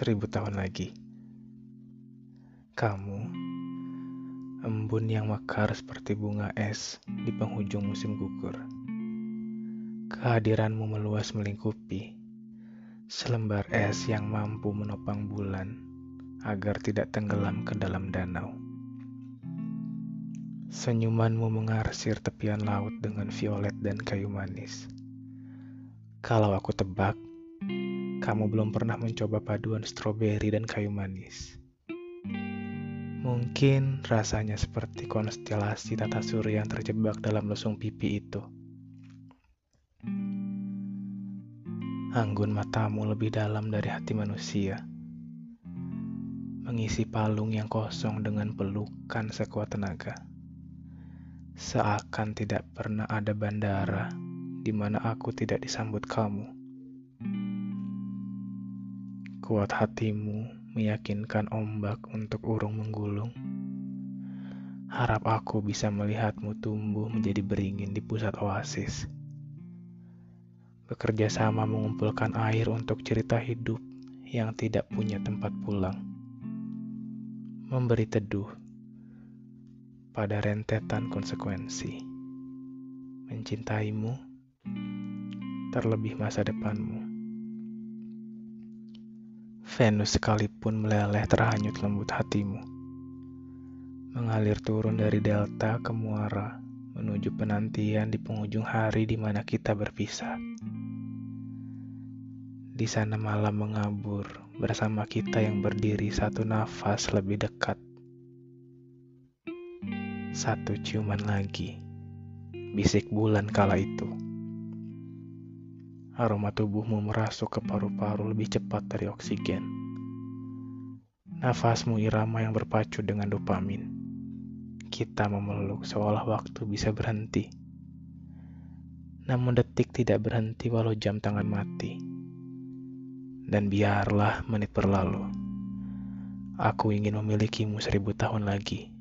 seribu tahun lagi. Kamu, embun yang mekar seperti bunga es di penghujung musim gugur. Kehadiranmu meluas melingkupi selembar es yang mampu menopang bulan agar tidak tenggelam ke dalam danau. Senyumanmu mengarsir tepian laut dengan violet dan kayu manis. Kalau aku tebak, kamu belum pernah mencoba paduan stroberi dan kayu manis. Mungkin rasanya seperti konstelasi tata surya yang terjebak dalam lesung pipi itu. Anggun matamu lebih dalam dari hati manusia. Mengisi palung yang kosong dengan pelukan sekuat tenaga. Seakan tidak pernah ada bandara di mana aku tidak disambut kamu. Kuat hatimu meyakinkan ombak untuk urung menggulung. Harap aku bisa melihatmu tumbuh menjadi beringin di pusat oasis. Bekerja sama mengumpulkan air untuk cerita hidup yang tidak punya tempat pulang. Memberi teduh pada rentetan konsekuensi. Mencintaimu terlebih masa depanmu. Venus sekalipun meleleh terhanyut lembut hatimu. Mengalir turun dari delta ke muara menuju penantian di penghujung hari di mana kita berpisah. Di sana malam mengabur bersama kita yang berdiri satu nafas lebih dekat. Satu ciuman lagi, bisik bulan kala itu. Aroma tubuhmu merasuk ke paru-paru lebih cepat dari oksigen. Nafasmu irama yang berpacu dengan dopamin. Kita memeluk seolah waktu bisa berhenti. Namun detik tidak berhenti walau jam tangan mati. Dan biarlah menit berlalu. Aku ingin memilikimu seribu tahun lagi.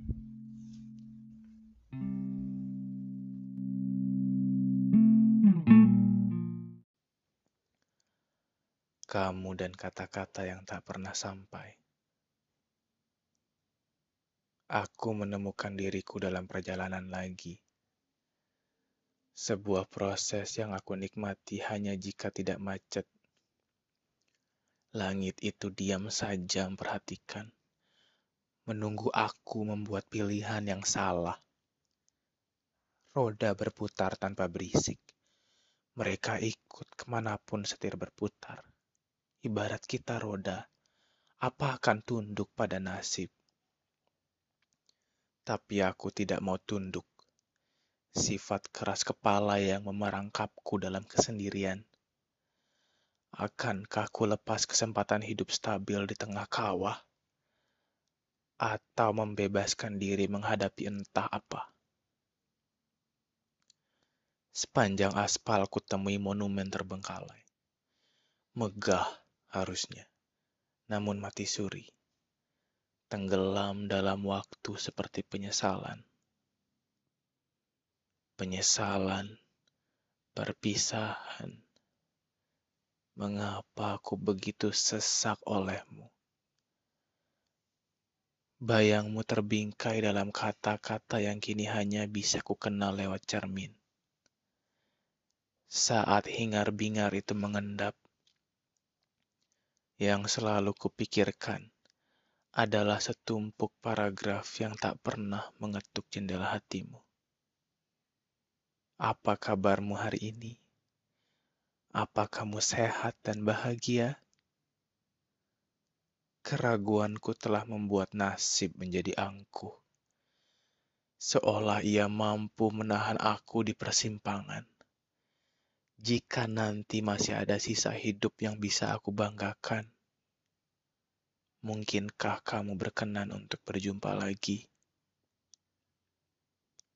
Kamu dan kata-kata yang tak pernah sampai. Aku menemukan diriku dalam perjalanan lagi. Sebuah proses yang aku nikmati hanya jika tidak macet. Langit itu diam saja memperhatikan, menunggu aku membuat pilihan yang salah. Roda berputar tanpa berisik. Mereka ikut ke mana pun setir berputar ibarat kita roda, apa akan tunduk pada nasib? Tapi aku tidak mau tunduk. Sifat keras kepala yang memerangkapku dalam kesendirian. Akankah ku lepas kesempatan hidup stabil di tengah kawah? Atau membebaskan diri menghadapi entah apa? Sepanjang aspal ku temui monumen terbengkalai. Megah harusnya, namun mati suri, tenggelam dalam waktu seperti penyesalan. Penyesalan, perpisahan. Mengapa aku begitu sesak olehmu? Bayangmu terbingkai dalam kata-kata yang kini hanya bisa ku kenal lewat cermin. Saat hingar-bingar itu mengendap, yang selalu kupikirkan adalah setumpuk paragraf yang tak pernah mengetuk jendela hatimu. Apa kabarmu hari ini? Apa kamu sehat dan bahagia? Keraguanku telah membuat nasib menjadi angkuh. Seolah ia mampu menahan aku di persimpangan jika nanti masih ada sisa hidup yang bisa aku banggakan, mungkinkah kamu berkenan untuk berjumpa lagi?